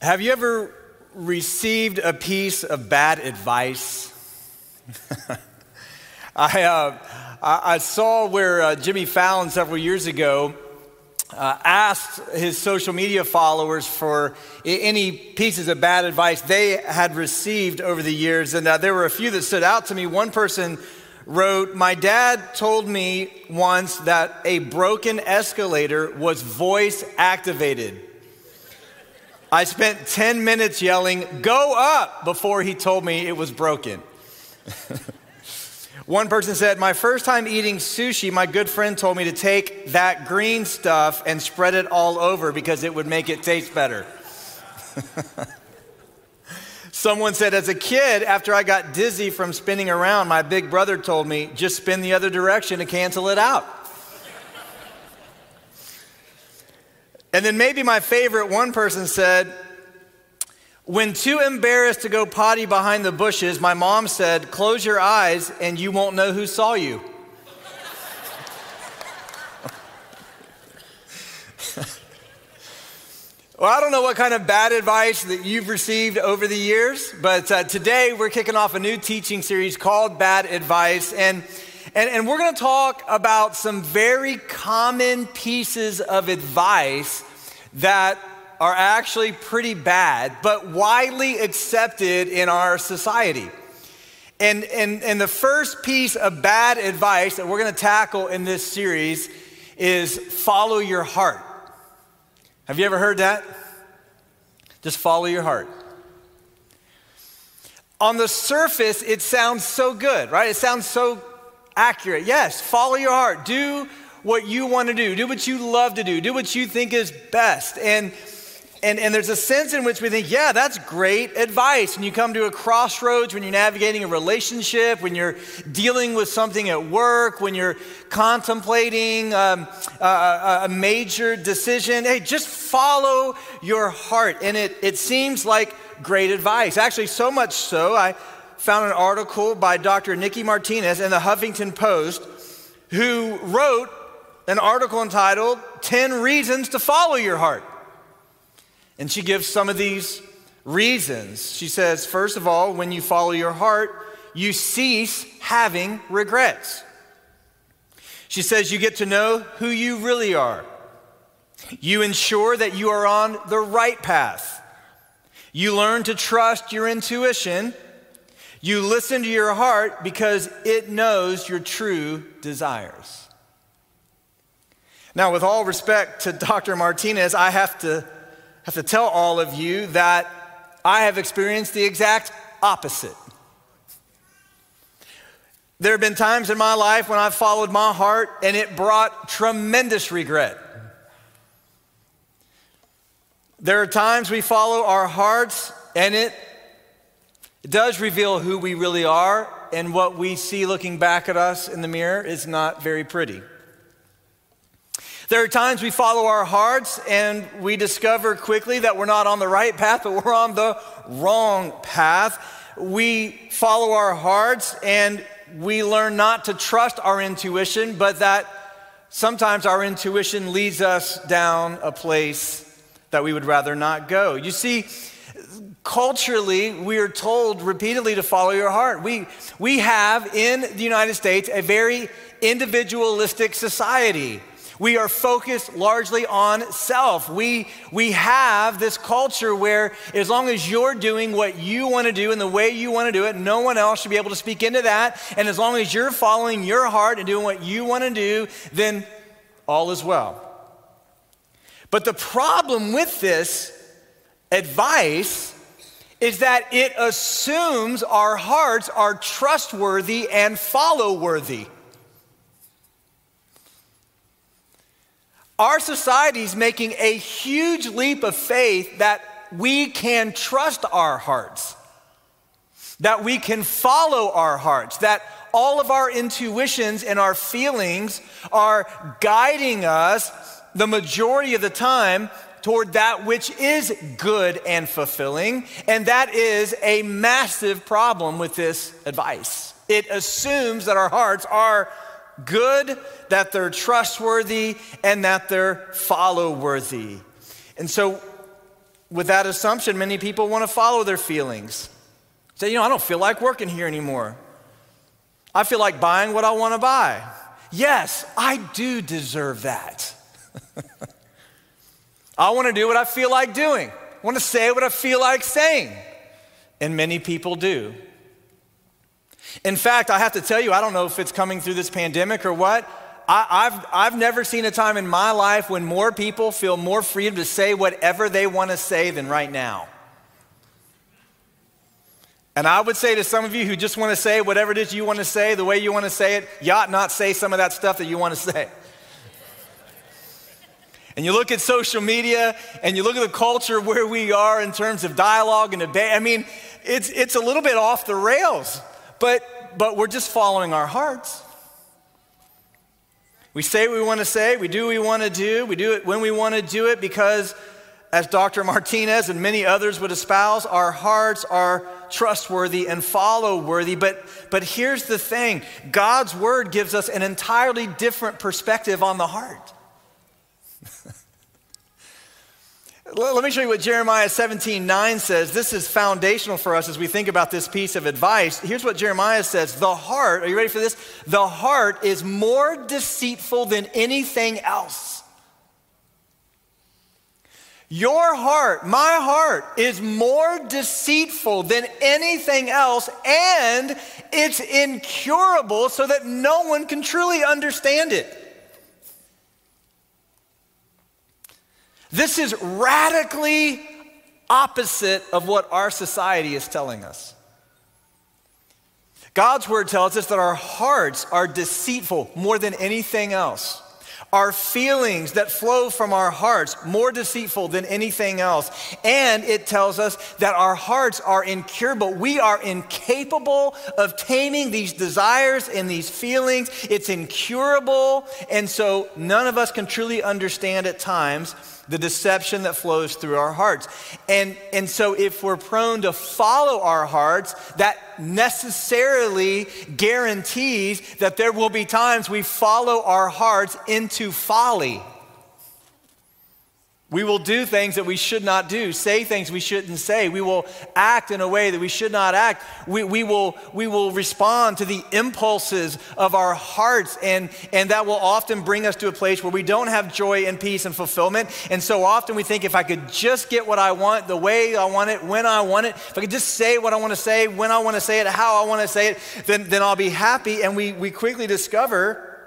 Have you ever received a piece of bad advice? I, uh, I, saw where uh, Jimmy Fallon several years ago uh, asked his social media followers for any pieces of bad advice they had received over the years. And uh, there were a few that stood out to me. One person wrote, My dad told me once that a broken escalator was voice activated. I spent 10 minutes yelling, Go up, before he told me it was broken. One person said, My first time eating sushi, my good friend told me to take that green stuff and spread it all over because it would make it taste better. Someone said, As a kid, after I got dizzy from spinning around, my big brother told me, Just spin the other direction to cancel it out. And then maybe my favorite one person said, when too embarrassed to go potty behind the bushes, my mom said, Close your eyes and you won't know who saw you. well, I don't know what kind of bad advice that you've received over the years, but uh, today we're kicking off a new teaching series called Bad Advice. And and, and we're going to talk about some very common pieces of advice that are actually pretty bad, but widely accepted in our society. And, and, and the first piece of bad advice that we're going to tackle in this series is follow your heart. Have you ever heard that? Just follow your heart. On the surface, it sounds so good, right? It sounds so accurate. Yes, follow your heart. Do what you want to do. Do what you love to do. Do what you think is best. And and, and there's a sense in which we think, yeah, that's great advice. When you come to a crossroads, when you're navigating a relationship, when you're dealing with something at work, when you're contemplating um, a, a major decision, hey, just follow your heart. And it, it seems like great advice. Actually, so much so, I found an article by Dr. Nikki Martinez in the Huffington Post who wrote an article entitled 10 Reasons to Follow Your Heart. And she gives some of these reasons. She says, first of all, when you follow your heart, you cease having regrets. She says, you get to know who you really are. You ensure that you are on the right path. You learn to trust your intuition you listen to your heart because it knows your true desires. Now, with all respect to Dr. Martinez, I have to, have to tell all of you that I have experienced the exact opposite. There have been times in my life when I've followed my heart and it brought tremendous regret. There are times we follow our hearts and it it does reveal who we really are, and what we see looking back at us in the mirror is not very pretty. There are times we follow our hearts and we discover quickly that we're not on the right path, but we're on the wrong path. We follow our hearts and we learn not to trust our intuition, but that sometimes our intuition leads us down a place that we would rather not go. You see, culturally, we are told repeatedly to follow your heart. We, we have in the United States a very individualistic society. We are focused largely on self. We, we have this culture where, as long as you're doing what you want to do and the way you want to do it, no one else should be able to speak into that. And as long as you're following your heart and doing what you want to do, then all is well. But the problem with this advice is that it assumes our hearts are trustworthy and follow worthy. Our society is making a huge leap of faith that we can trust our hearts, that we can follow our hearts, that all of our intuitions and our feelings are guiding us the majority of the time toward that which is good and fulfilling. And that is a massive problem with this advice. It assumes that our hearts are good, that they're trustworthy, and that they're follow worthy. And so with that assumption, many people want to follow their feelings. Say, you know, I don't feel like working here anymore. I feel like buying what I want to buy. Yes, I do deserve that. I want to do what I feel like doing. I want to say what I feel like saying. And many people do. In fact, I have to tell you, I don't know if it's coming through this pandemic or what. I, have I've never seen a time in my life when more people feel more freedom to say whatever they want to say than right now. And I would say to some of you who just want to say whatever it is you want to say, the way you want to say it, you ought not say some of that stuff that you want to say. And you look at social media and you look at the culture where we are in terms of dialogue and debate. I mean, it's, it's a little bit off the rails, but, but we're just following our hearts. We say what we want to say, we do what we want to do, we do it when we want to do it because, as Dr. Martinez and many others would espouse, our hearts are trustworthy and follow worthy. But, but here's the thing God's word gives us an entirely different perspective on the heart. Let me show you what Jeremiah 17 9 says. This is foundational for us as we think about this piece of advice. Here's what Jeremiah says The heart, are you ready for this? The heart is more deceitful than anything else. Your heart, my heart, is more deceitful than anything else, and it's incurable so that no one can truly understand it. This is radically opposite of what our society is telling us. God's word tells us that our hearts are deceitful more than anything else. Our feelings that flow from our hearts more deceitful than anything else. And it tells us that our hearts are incurable. We are incapable of taming these desires and these feelings. It's incurable. And so none of us can truly understand at times the deception that flows through our hearts. And, and so, if we're prone to follow our hearts, that necessarily guarantees that there will be times we follow our hearts into folly. We will do things that we should not do, say things we shouldn't say. We will act in a way that we should not act. We, we, will, we will respond to the impulses of our hearts, and, and that will often bring us to a place where we don't have joy and peace and fulfillment. And so often we think if I could just get what I want, the way I want it, when I want it, if I could just say what I want to say, when I want to say it, how I want to say it, then, then I'll be happy. And we, we quickly discover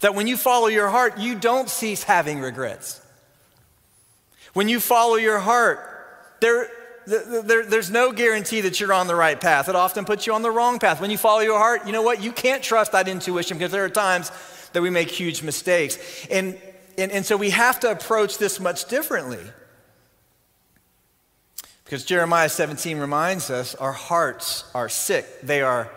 that when you follow your heart, you don't cease having regrets. When you follow your heart, there, there, there's no guarantee that you're on the right path. It often puts you on the wrong path. When you follow your heart, you know what? You can't trust that intuition because there are times that we make huge mistakes. And, and, and so we have to approach this much differently. Because Jeremiah 17 reminds us our hearts are sick, they are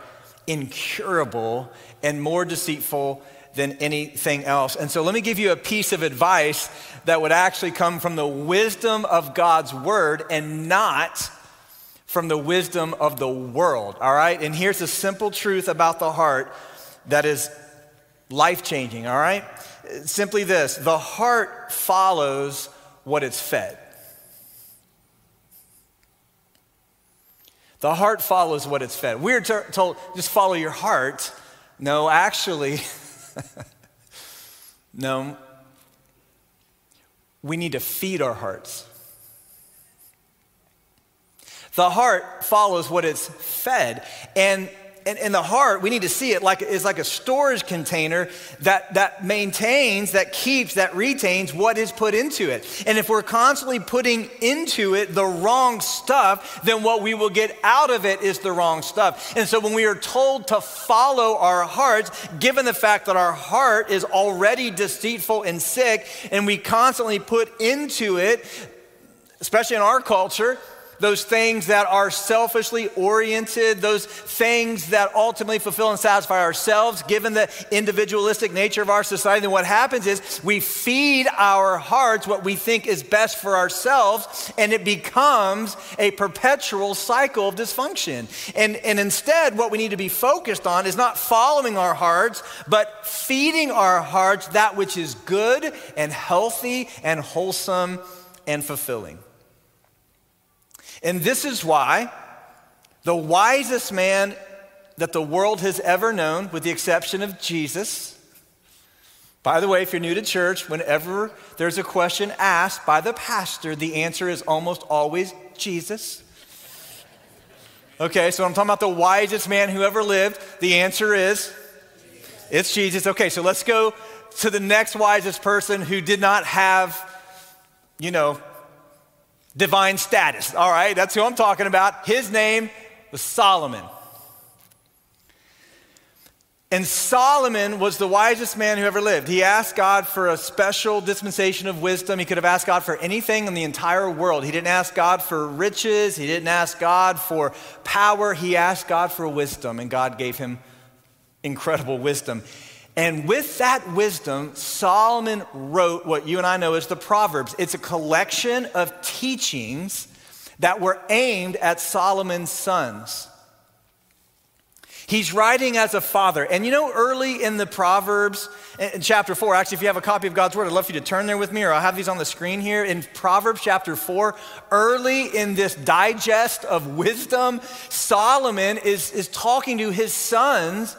incurable and more deceitful than anything else. And so let me give you a piece of advice that would actually come from the wisdom of God's word and not from the wisdom of the world, all right? And here's a simple truth about the heart that is life changing, all right? Simply this the heart follows what it's fed. The heart follows what it's fed. We're t- told just follow your heart. No, actually, no, we need to feed our hearts. The heart follows what it's fed. And and, and, the heart, we need to see it like is like a storage container that, that maintains, that keeps, that retains what is put into it. And if we're constantly putting into it the wrong stuff, then what we will get out of it is the wrong stuff. And so when we are told to follow our hearts, given the fact that our heart is already deceitful and sick, and we constantly put into it, especially in our culture, those things that are selfishly oriented, those things that ultimately fulfill and satisfy ourselves, given the individualistic nature of our society. then what happens is we feed our hearts what we think is best for ourselves, and it becomes a perpetual cycle of dysfunction. And, and instead, what we need to be focused on is not following our hearts, but feeding our hearts that which is good and healthy and wholesome and fulfilling. And this is why the wisest man that the world has ever known, with the exception of Jesus, by the way, if you're new to church, whenever there's a question asked by the pastor, the answer is almost always Jesus. Okay, so I'm talking about the wisest man who ever lived. The answer is it's Jesus. Okay, so let's go to the next wisest person who did not have, you know, divine status. All right, that's who I'm talking about. His name was Solomon. And Solomon was the wisest man who ever lived. He asked God for a special dispensation of wisdom. He could have asked God for anything in the entire world. He didn't ask God for riches, he didn't ask God for power. He asked God for wisdom, and God gave him incredible wisdom. And with that wisdom, Solomon wrote what you and I know as the Proverbs. It's a collection of teachings that were aimed at Solomon's sons. He's writing as a father. And you know, early in the Proverbs, in chapter 4, actually, if you have a copy of God's Word, I'd love for you to turn there with me, or I'll have these on the screen here. In Proverbs chapter 4, early in this digest of wisdom, Solomon is, is talking to his sons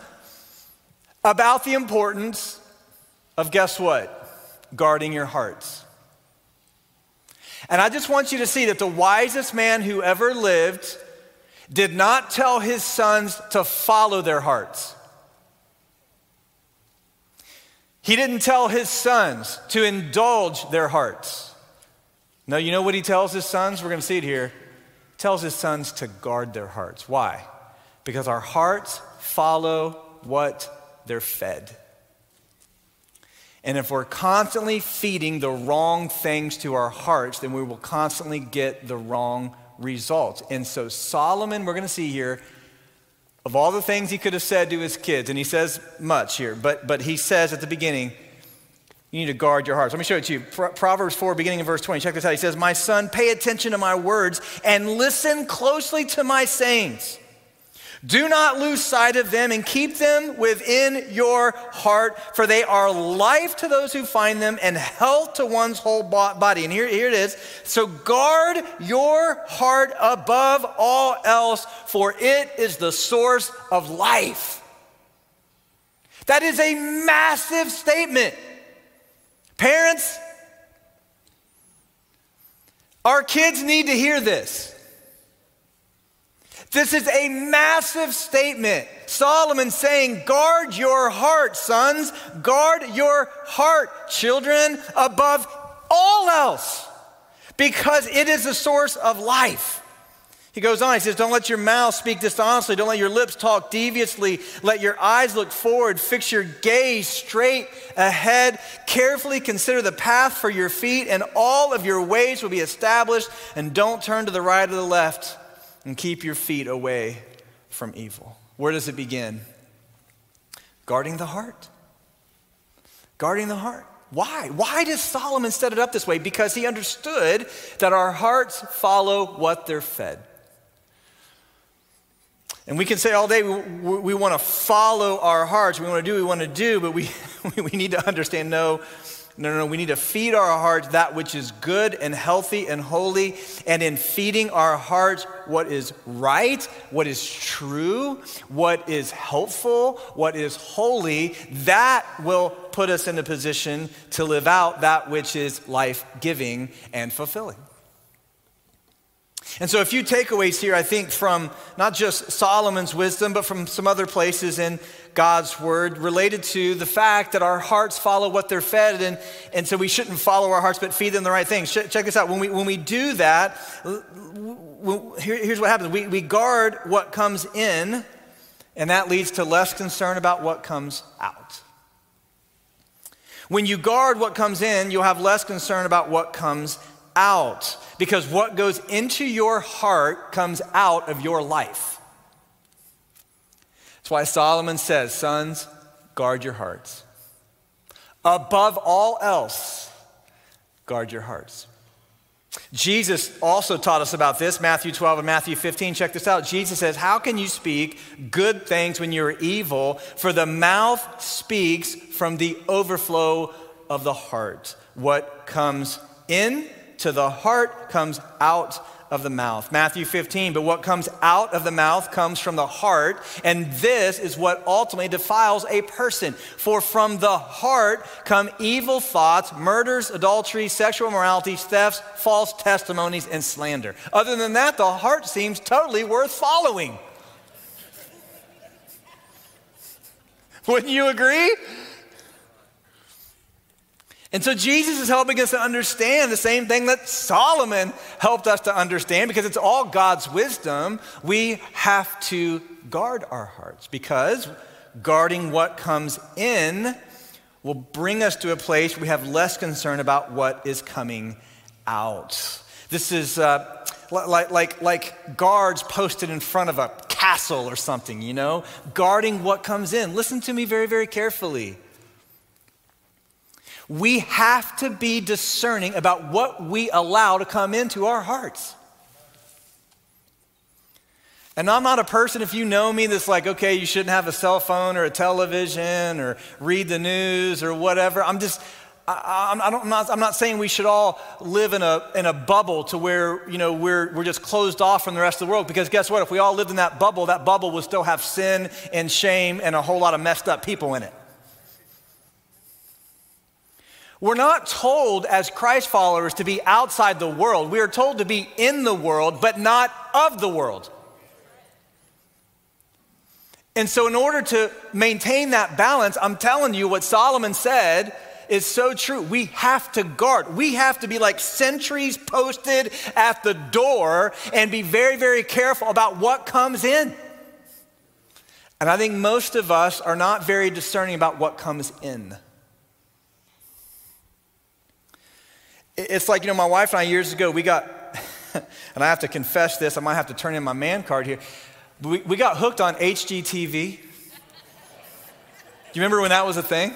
about the importance of guess what? Guarding your hearts. And I just want you to see that the wisest man who ever lived did not tell his sons to follow their hearts. He didn't tell his sons to indulge their hearts. No, you know what he tells his sons? We're going to see it here. He tells his sons to guard their hearts. Why? Because our hearts follow what they're fed. And if we're constantly feeding the wrong things to our hearts, then we will constantly get the wrong results. And so, Solomon, we're going to see here, of all the things he could have said to his kids, and he says much here, but, but he says at the beginning, you need to guard your hearts. Let me show it to you. Proverbs 4, beginning in verse 20. Check this out. He says, My son, pay attention to my words and listen closely to my sayings. Do not lose sight of them and keep them within your heart, for they are life to those who find them and health to one's whole body. And here, here it is. So guard your heart above all else, for it is the source of life. That is a massive statement. Parents, our kids need to hear this. This is a massive statement. Solomon saying, Guard your heart, sons. Guard your heart, children, above all else, because it is the source of life. He goes on, he says, Don't let your mouth speak dishonestly. Don't let your lips talk deviously. Let your eyes look forward. Fix your gaze straight ahead. Carefully consider the path for your feet, and all of your ways will be established. And don't turn to the right or the left and keep your feet away from evil. Where does it begin? Guarding the heart. Guarding the heart. Why? Why does Solomon set it up this way? Because he understood that our hearts follow what they're fed. And we can say all day we, we, we want to follow our hearts, we want to do what we want to do, but we, we need to understand no, no, no, no. We need to feed our hearts that which is good and healthy and holy. And in feeding our hearts what is right, what is true, what is helpful, what is holy, that will put us in a position to live out that which is life giving and fulfilling. And so, a few takeaways here, I think, from not just Solomon's wisdom, but from some other places in God's word related to the fact that our hearts follow what they're fed. And, and so, we shouldn't follow our hearts, but feed them the right things. Check, this out. When we, when we do that, here's what happens we, we guard what comes in, and that leads to less concern about what comes out. When you guard what comes in, you'll have less concern about what comes out because what goes into your heart comes out of your life. That's why Solomon says, Sons, guard your hearts. Above all else, guard your hearts. Jesus also taught us about this, Matthew 12 and Matthew 15. Check this out. Jesus says, How can you speak good things when you're evil? For the mouth speaks from the overflow of the heart. What comes in to the heart comes out of the mouth. Matthew 15, but what comes out of the mouth comes from the heart, and this is what ultimately defiles a person. For from the heart come evil thoughts, murders, adultery, sexual immorality, thefts, false testimonies, and slander. Other than that, the heart seems totally worth following. Wouldn't you agree? And so Jesus is helping us to understand the same thing that Solomon helped us to understand because it's all God's wisdom. We have to guard our hearts because guarding what comes in will bring us to a place we have less concern about what is coming out. This is uh, like, like, like guards posted in front of a castle or something, you know, guarding what comes in. Listen to me very, very carefully. We have to be discerning about what we allow to come into our hearts. And I'm not a person, if you know me, that's like, okay, you shouldn't have a cell phone or a television or read the news or whatever. I'm just, I, am I'm not, I'm not saying we should all live in a, in a bubble to where, you know, we're, we're just closed off from the rest of the world. Because guess what? If we all lived in that bubble, that bubble would still have sin and shame and a whole lot of messed up people in it. We're not told as Christ followers to be outside the world. We are told to be in the world, but not of the world. And so, in order to maintain that balance, I'm telling you what Solomon said is so true. We have to guard. We have to be like sentries posted at the door and be very, very careful about what comes in. And I think most of us are not very discerning about what comes in. It's like, you know, my wife and I years ago, we got, and I have to confess this, I might have to turn in my man card here. We, we got hooked on HGTV. Do you remember when that was a thing?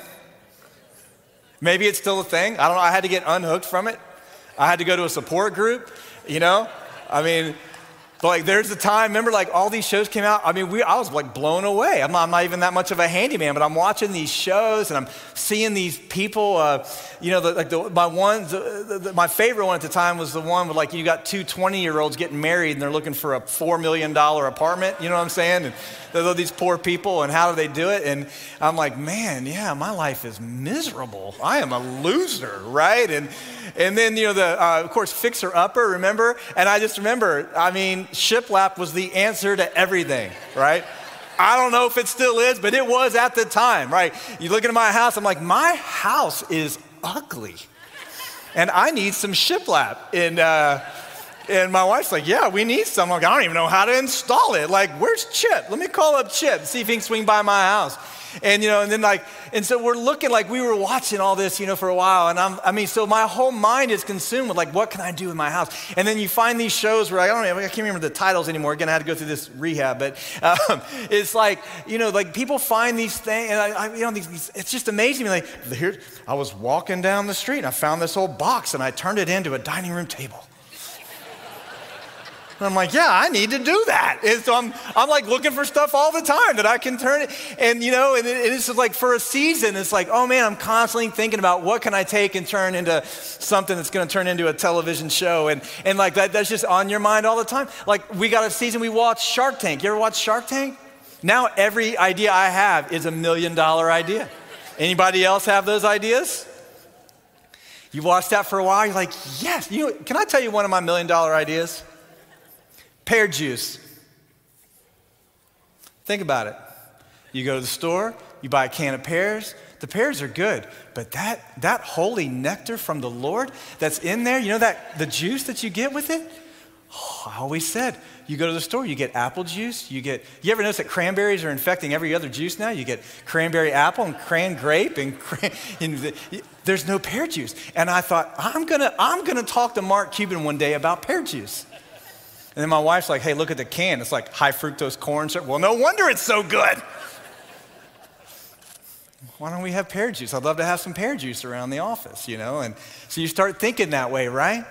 Maybe it's still a thing. I don't know. I had to get unhooked from it. I had to go to a support group, you know? I mean, like, there's a time, remember, like all these shows came out. I mean, we, I was like blown away. I'm not, I'm not even that much of a handyman, but I'm watching these shows and I'm seeing these people. Uh, you know, the, like the, my one, the, my favorite one at the time was the one with like you got two 20 year olds getting married and they're looking for a $4 million apartment. You know what I'm saying? And they're these poor people and how do they do it? And I'm like, man, yeah, my life is miserable. I am a loser, right? And, and then, you know, the, uh, of course, Fixer Upper, remember? And I just remember, I mean, shiplap was the answer to everything, right? I don't know if it still is, but it was at the time, right? You look at my house, I'm like, my house is ugly. And I need some shiplap. And, uh, and my wife's like, yeah, we need some. Like, I don't even know how to install it. Like, where's Chip? Let me call up Chip, see if he can swing by my house. And, you know, and then like, and so we're looking like we were watching all this, you know, for a while. And I'm, I mean, so my whole mind is consumed with like, what can I do in my house? And then you find these shows where I don't know, I can't remember the titles anymore. Again, I had to go through this rehab, but um, it's like, you know, like people find these things, and I, I you know, these, these, it's just amazing. Like, here, I was walking down the street and I found this old box and I turned it into a dining room table. And I'm like, yeah, I need to do that. And so I'm, I'm like looking for stuff all the time that I can turn it. And, you know, and it, it's just like for a season, it's like, oh man, I'm constantly thinking about what can I take and turn into something that's going to turn into a television show. And, and like that, that's just on your mind all the time. Like we got a season, we watched Shark Tank. You ever watch Shark Tank? Now every idea I have is a million dollar idea. Anybody else have those ideas? You watched that for a while, you're like, yes. You know, can I tell you one of my million dollar ideas? Pear juice. Think about it. You go to the store, you buy a can of pears. The pears are good, but that, that holy nectar from the Lord that's in there, you know that the juice that you get with it? Oh, I always said, you go to the store, you get apple juice, you get, you ever notice that cranberries are infecting every other juice now? You get cranberry apple and cran grape and, cran, and the, there's no pear juice. And I thought, I'm gonna, I'm gonna talk to Mark Cuban one day about pear juice. And then my wife's like, hey, look at the can. It's like high fructose corn syrup. Well, no wonder it's so good. Why don't we have pear juice? I'd love to have some pear juice around the office, you know? And so you start thinking that way, right?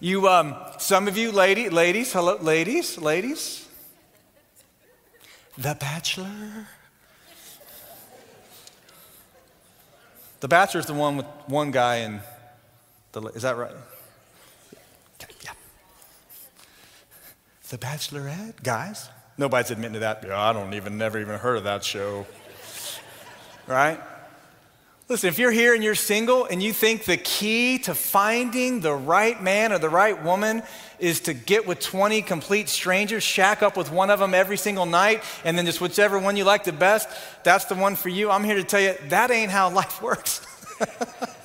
You, um, some of you lady, ladies, hello, ladies, ladies. The Bachelor. The Bachelor is the one with one guy and the, is that right? The Bachelorette, guys? Nobody's admitting to that. Yeah, I don't even, never even heard of that show. right? Listen, if you're here and you're single and you think the key to finding the right man or the right woman is to get with 20 complete strangers, shack up with one of them every single night, and then just whichever one you like the best, that's the one for you. I'm here to tell you that ain't how life works.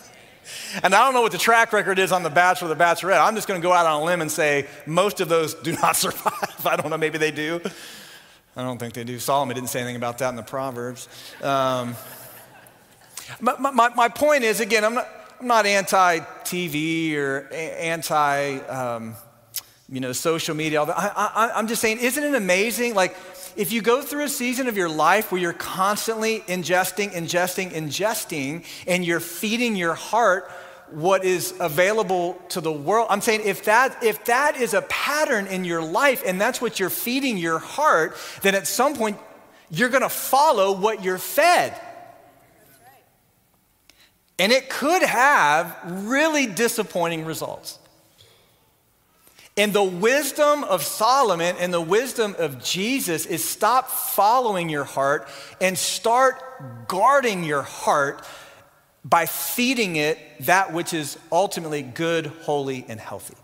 and I don't know what the track record is on The Bachelor or The Bachelorette. I'm just going to go out on a limb and say most of those do not survive. I don't know, maybe they do. I don't think they do. Solomon didn't say anything about that in the Proverbs. Um, my, my, my, point is, again, I'm not, I'm not anti TV or anti um, you know, social media. I, I, I'm just saying, isn't it amazing? Like, if you go through a season of your life where you're constantly ingesting, ingesting, ingesting, and you're feeding your heart what is available to the world. I'm saying if that if that is a pattern in your life and that's what you're feeding your heart, then at some point you're going to follow what you're fed. And it could have really disappointing results. And the wisdom of Solomon and the wisdom of Jesus is stop following your heart and start guarding your heart by feeding it that which is ultimately good, holy, and healthy.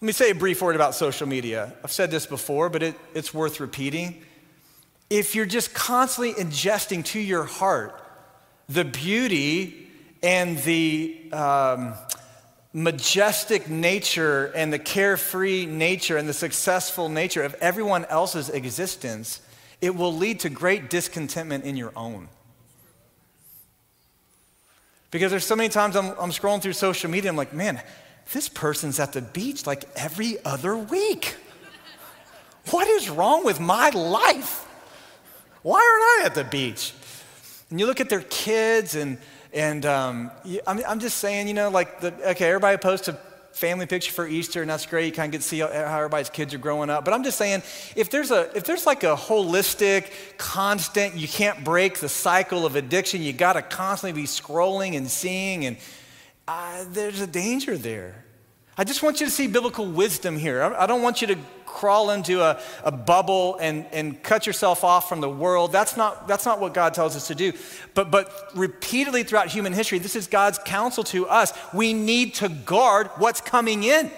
Let me say a brief word about social media. I've said this before, but it, it's worth repeating. If you're just constantly ingesting to your heart the beauty and the um, majestic nature and the carefree nature and the successful nature of everyone else's existence, it will lead to great discontentment in your own. Because there's so many times I'm, I'm scrolling through social media, I'm like, man, this person's at the beach like every other week. What is wrong with my life? Why aren't I at the beach? And you look at their kids, and, and um, I'm, I'm just saying, you know, like, the, okay, everybody posts a family picture for Easter, and that's great. You kind of get to see how everybody's kids are growing up. But I'm just saying, if there's a if there's like a holistic, constant, you can't break the cycle of addiction. You got to constantly be scrolling and seeing, and uh, there's a danger there. I just want you to see biblical wisdom here. I don't want you to crawl into a, a bubble and, and cut yourself off from the world. That's not, that's not what God tells us to do. But, but repeatedly throughout human history, this is God's counsel to us. We need to guard what's coming in.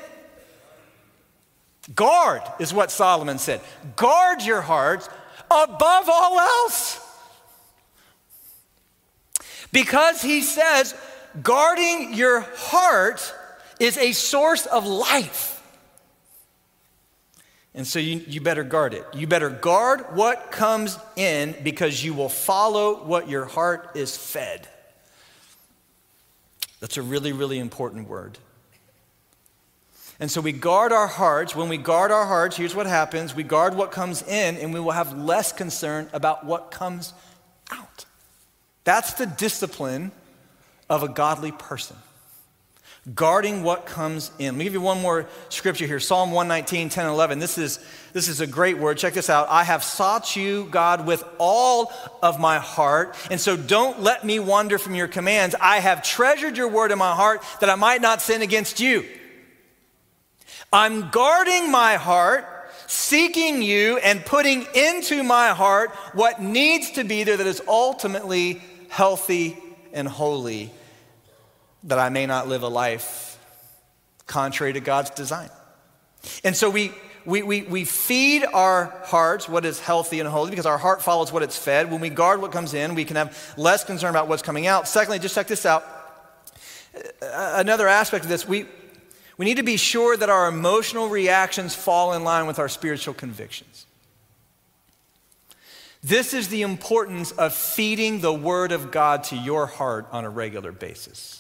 Guard is what Solomon said. Guard your hearts above all else. Because he says, guarding your heart is a source of life. And so you, you better guard it. You better guard what comes in because you will follow what your heart is fed. That's a really, really important word. And so we guard our hearts. When we guard our hearts, here's what happens we guard what comes in, and we will have less concern about what comes out. That's the discipline of a godly person guarding what comes in. Let me give you one more scripture here Psalm 119, 10 and 11. This is, this is a great word. Check this out. I have sought you, God, with all of my heart, and so don't let me wander from your commands. I have treasured your word in my heart that I might not sin against you. I'm guarding my heart. Seeking you and putting into my heart what needs to be there that is ultimately healthy and holy that I may not live a life contrary to God's design. And so we, we, we, we feed our hearts what is healthy and holy because our heart follows what it's fed. When we guard what comes in, we can have less concern about what's coming out. Secondly, just check this out. Uh, another aspect of this, we, we need to be sure that our emotional reactions fall in line with our spiritual convictions. This is the importance of feeding the Word of God to your heart on a regular basis.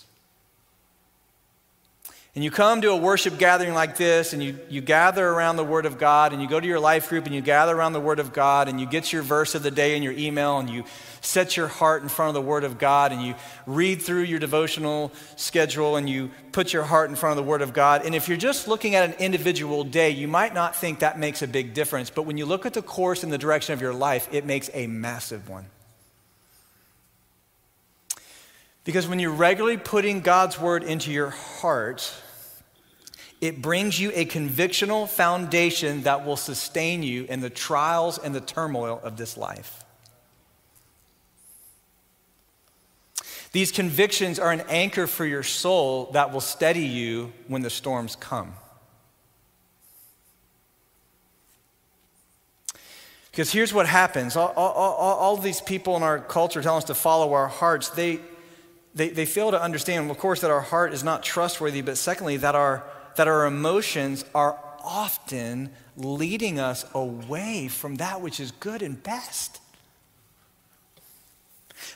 And you come to a worship gathering like this, and you, you gather around the Word of God, and you go to your life group, and you gather around the Word of God, and you get your verse of the day in your email, and you set your heart in front of the Word of God, and you read through your devotional schedule, and you put your heart in front of the Word of God. And if you're just looking at an individual day, you might not think that makes a big difference. But when you look at the course and the direction of your life, it makes a massive one. Because when you're regularly putting God's Word into your heart, It brings you a convictional foundation that will sustain you in the trials and the turmoil of this life. These convictions are an anchor for your soul that will steady you when the storms come. Because here's what happens all, all, all, all, these people in our culture telling us to follow our hearts, they, they, they fail to understand, of course, that our heart is not trustworthy, but secondly, that our, that our emotions are often leading us away from that which is good and best.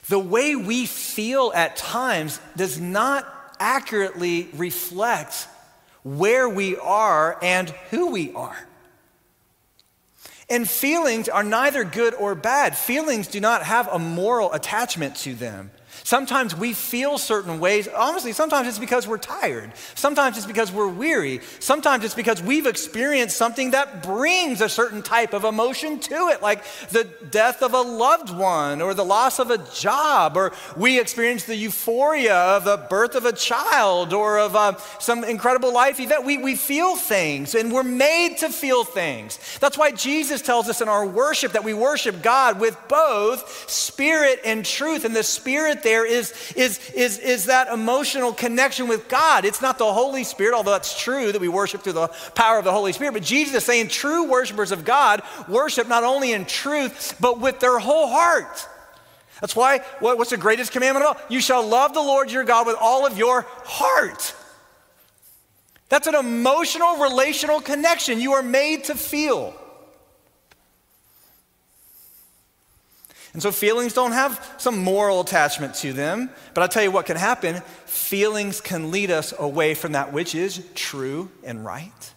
The way we feel at times does not accurately reflect where we are and who we are. And feelings are neither good or bad. Feelings do not have a moral attachment to them. Sometimes we feel certain ways. Honestly, sometimes it's because we're tired. Sometimes it's because we're weary. Sometimes it's because we've experienced something that brings a certain type of emotion to it, like the death of a loved one or the loss of a job, or we experience the euphoria of the birth of a child or of uh, some incredible life event. We, we feel things and we're made to feel things. That's why Jesus tells us in our worship that we worship God with both spirit and truth. And the spirit there there is, is, is, is that emotional connection with God. It's not the Holy Spirit, although that's true that we worship through the power of the Holy Spirit. But Jesus is saying true worshipers of God worship not only in truth, but with their whole heart. That's why, what's the greatest commandment of all? You shall love the Lord your God with all of your heart. That's an emotional, relational connection you are made to feel. And so feelings don't have some moral attachment to them. But I'll tell you what can happen feelings can lead us away from that which is true and right.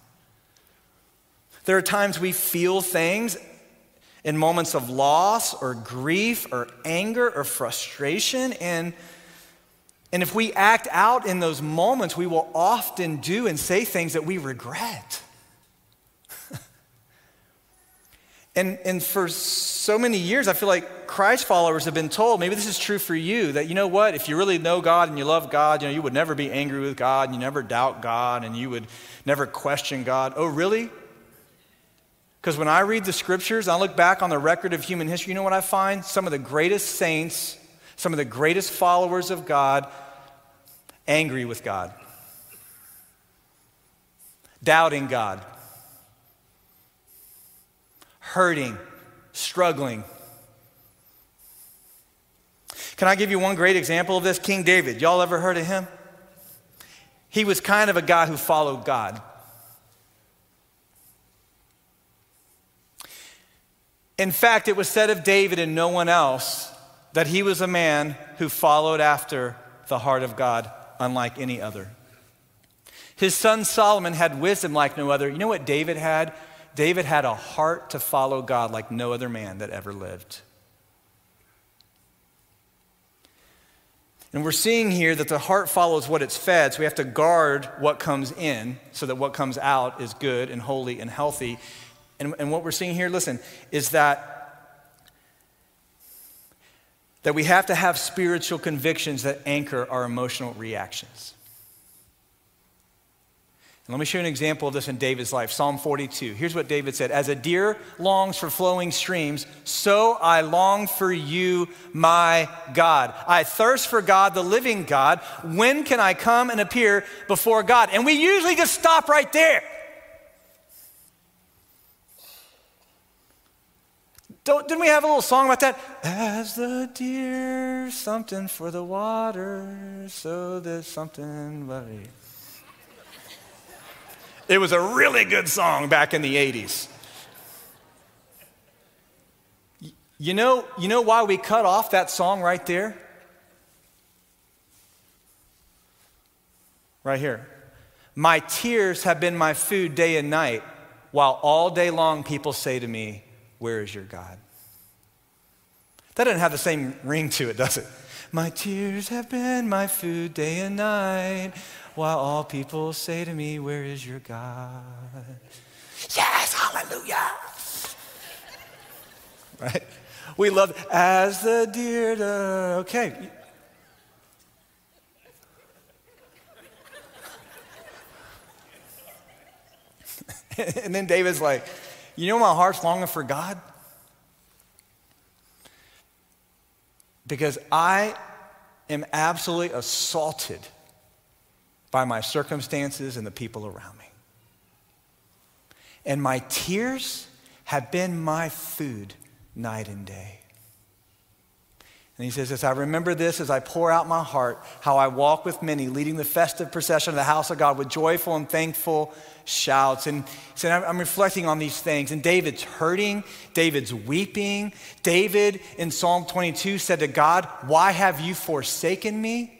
There are times we feel things in moments of loss or grief or anger or frustration. And, and if we act out in those moments, we will often do and say things that we regret. And, and for so many years, I feel like Christ followers have been told, maybe this is true for you, that you know what, if you really know God and you love God, you know, you would never be angry with God, and you never doubt God, and you would never question God. Oh, really? Because when I read the scriptures, I look back on the record of human history, you know what I find? Some of the greatest saints, some of the greatest followers of God, angry with God, doubting God hurting, struggling. Can I give you one great example of this? King David. Y'all ever heard of him? He was kind of a guy who followed God. In fact, it was said of David and no one else that he was a man who followed after the heart of God, unlike any other. His son Solomon had wisdom like no other. You know what David had? David had a heart to follow God like no other man that ever lived. And we're seeing here that the heart follows what it's fed, so we have to guard what comes in so that what comes out is good and holy and healthy. And, and what we're seeing here, listen, is that, that we have to have spiritual convictions that anchor our emotional reactions. And let me show you an example of this in David's life Psalm 42. Here's what David said As a deer longs for flowing streams, so I long for you, my God. I thirst for God, the living God. When can I come and appear before God? And we usually just stop right there. Don't, didn't we have a little song about that? As the deer, something for the water, so there's something. It was a really good song back in the 80s. You know, you know why we cut off that song right there? Right here. My tears have been my food day and night, while all day long people say to me, Where is your God? That doesn't have the same ring to it, does it? My tears have been my food day and night, while all people say to me, Where is your God? Yes, hallelujah. right? We love as the deer. To, okay. and then David's like, You know, my heart's longing for God? Because I am absolutely assaulted by my circumstances and the people around me. And my tears have been my food night and day. And he says, As I remember this, as I pour out my heart, how I walk with many, leading the festive procession of the house of God with joyful and thankful shouts. And so I'm reflecting on these things. And David's hurting, David's weeping. David in Psalm 22 said to God, Why have you forsaken me?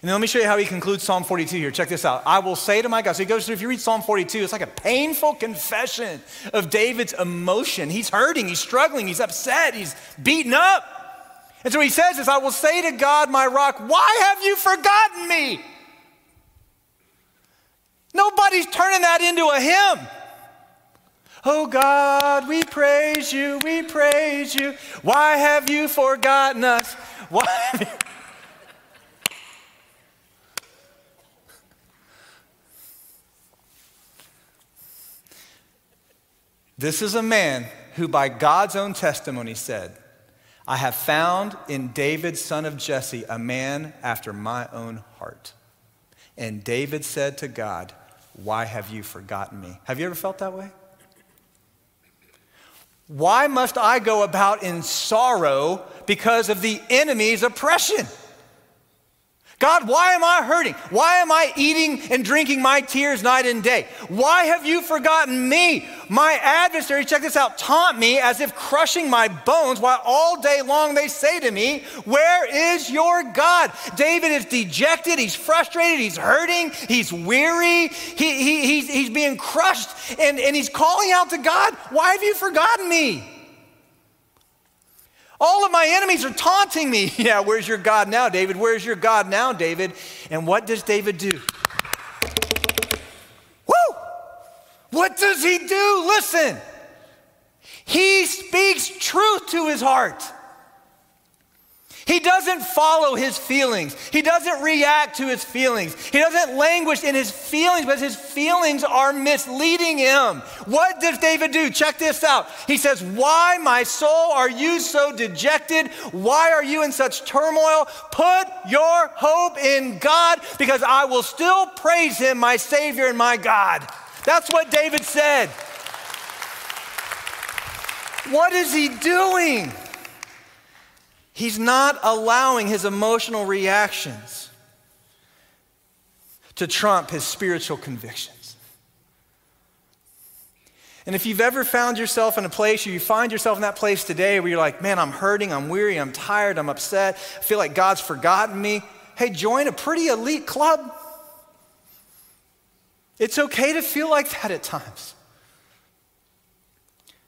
And then let me show you how he concludes Psalm 42 here. Check this out. I will say to my God. So he goes through, if you read Psalm 42, it's like a painful confession of David's emotion. He's hurting, he's struggling, he's upset, he's beaten up. And so he says this I will say to God, my rock, why have you forgotten me? Nobody's turning that into a hymn. Oh God, we praise you, we praise you. Why have you forgotten us? Why? This is a man who, by God's own testimony, said, I have found in David, son of Jesse, a man after my own heart. And David said to God, Why have you forgotten me? Have you ever felt that way? Why must I go about in sorrow because of the enemy's oppression? God, why am I hurting? Why am I eating and drinking my tears night and day? Why have you forgotten me? My adversary, check this out, taunt me as if crushing my bones, while all day long they say to me, Where is your God? David is dejected, he's frustrated, he's hurting, he's weary, he, he, he's, he's being crushed, and, and he's calling out to God, Why have you forgotten me? All of my enemies are taunting me. Yeah, where's your God now, David? Where's your God now, David? And what does David do? Woo! What does he do? Listen. He speaks truth to his heart. He doesn't follow his feelings. He doesn't react to his feelings. He doesn't languish in his feelings, but his feelings are misleading him. What does David do? Check this out. He says, Why, my soul, are you so dejected? Why are you in such turmoil? Put your hope in God because I will still praise him, my Savior and my God. That's what David said. What is he doing? He's not allowing his emotional reactions to trump his spiritual convictions. And if you've ever found yourself in a place, or you find yourself in that place today where you're like, man, I'm hurting, I'm weary, I'm tired, I'm upset, I feel like God's forgotten me, hey, join a pretty elite club. It's okay to feel like that at times.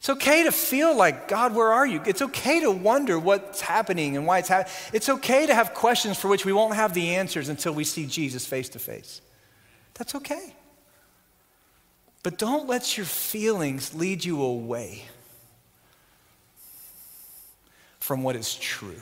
It's okay to feel like, God, where are you? It's okay to wonder what's happening and why it's happening. It's okay to have questions for which we won't have the answers until we see Jesus face to face. That's okay. But don't let your feelings lead you away from what is true.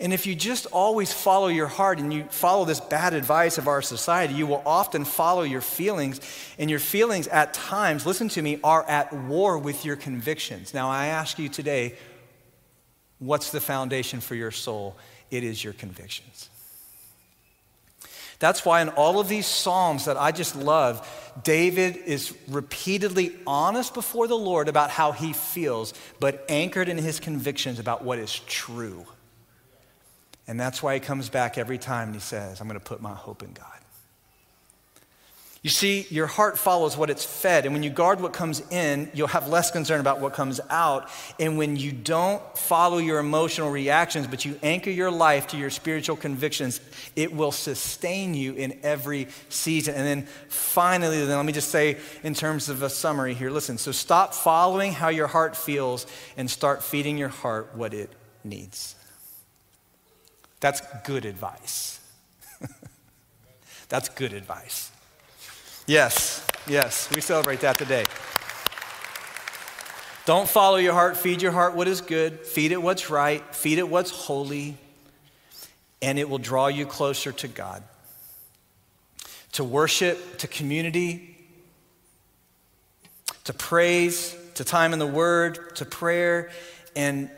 And if you just always follow your heart and you follow this bad advice of our society, you will often follow your feelings. And your feelings, at times, listen to me, are at war with your convictions. Now, I ask you today, what's the foundation for your soul? It is your convictions. That's why in all of these Psalms that I just love, David is repeatedly honest before the Lord about how he feels, but anchored in his convictions about what is true. And that's why he comes back every time and he says, I'm going to put my hope in God. You see, your heart follows what it's fed. And when you guard what comes in, you'll have less concern about what comes out. And when you don't follow your emotional reactions, but you anchor your life to your spiritual convictions, it will sustain you in every season. And then finally, then let me just say, in terms of a summary here listen, so stop following how your heart feels and start feeding your heart what it needs. That's good advice. That's good advice. Yes, yes, we celebrate that today. Don't follow your heart, feed your heart what is good, feed it what's right, feed it what's holy, and it will draw you closer to God. to worship, to community, to praise, to time in the Word, to prayer, and,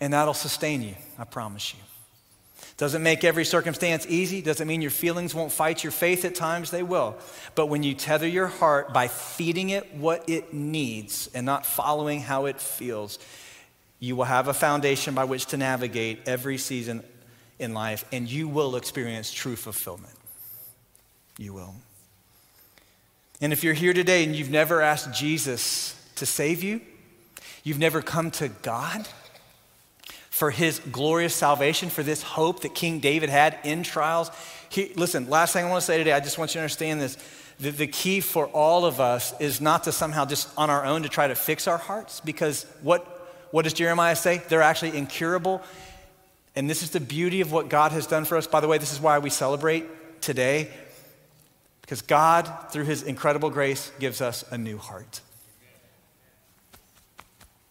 and that'll sustain you, I promise you. Doesn't make every circumstance easy, doesn't mean your feelings won't fight your faith at times, they will. But when you tether your heart by feeding it what it needs and not following how it feels, you will have a foundation by which to navigate every season in life, and you will experience true fulfillment. You will. And if you're here today and you've never asked Jesus to save you, you've never come to God for his glorious salvation, for this hope that King David had in trials. He, listen, last thing I want to say today, I just want you to understand this. The, the key for all of us is not to somehow just on our own to try to fix our hearts, because what, what does Jeremiah say? They're actually incurable. And this is the beauty of what God has done for us. By the way, this is why we celebrate today, because God, through his incredible grace, gives us a new heart.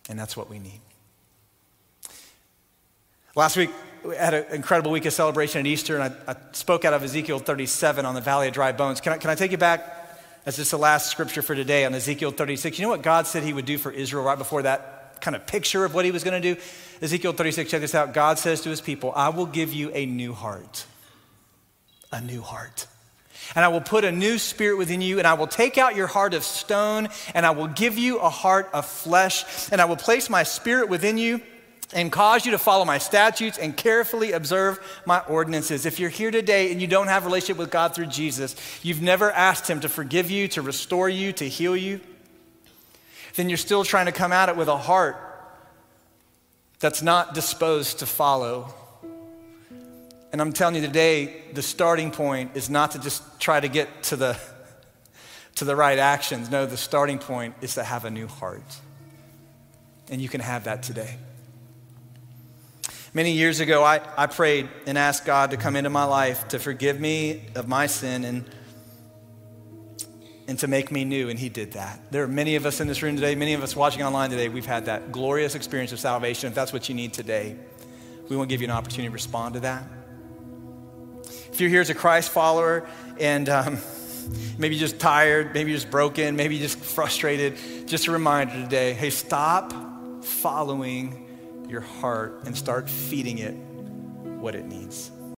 And that's what we need. Last week, we had an incredible week of celebration at Easter, and I, I, spoke out of Ezekiel 37 on the Valley of Dry Bones. Can I, can I take you back as just the last scripture for today on Ezekiel 36? You know what God said he would do for Israel right before that kind of picture of what he was going to do? Ezekiel 36, check this out. God says to his people, I will give you a new heart. A new heart. And I will put a new spirit within you, and I will take out your heart of stone, and I will give you a heart of flesh, and I will place my spirit within you and cause you to follow my statutes and carefully observe my ordinances. If you're here today and you don't have a relationship with God through Jesus, you've never asked Him to forgive you, to restore you, to heal you, then you're still trying to come at it with a heart that's not disposed to follow. And I'm telling you today, the starting point is not to just try to get to the, to the right actions. No, the starting point is to have a new heart. And you can have that today. Many years ago, I, I prayed and asked God to come into my life to forgive me of my sin and, and to make me new, and He did that. There are many of us in this room today, many of us watching online today, we've had that glorious experience of salvation. If that's what you need today, we want to give you an opportunity to respond to that. If you're here as a Christ follower and um, maybe just tired, maybe just broken, maybe just frustrated, just a reminder today hey, stop following your heart and start feeding it what it needs.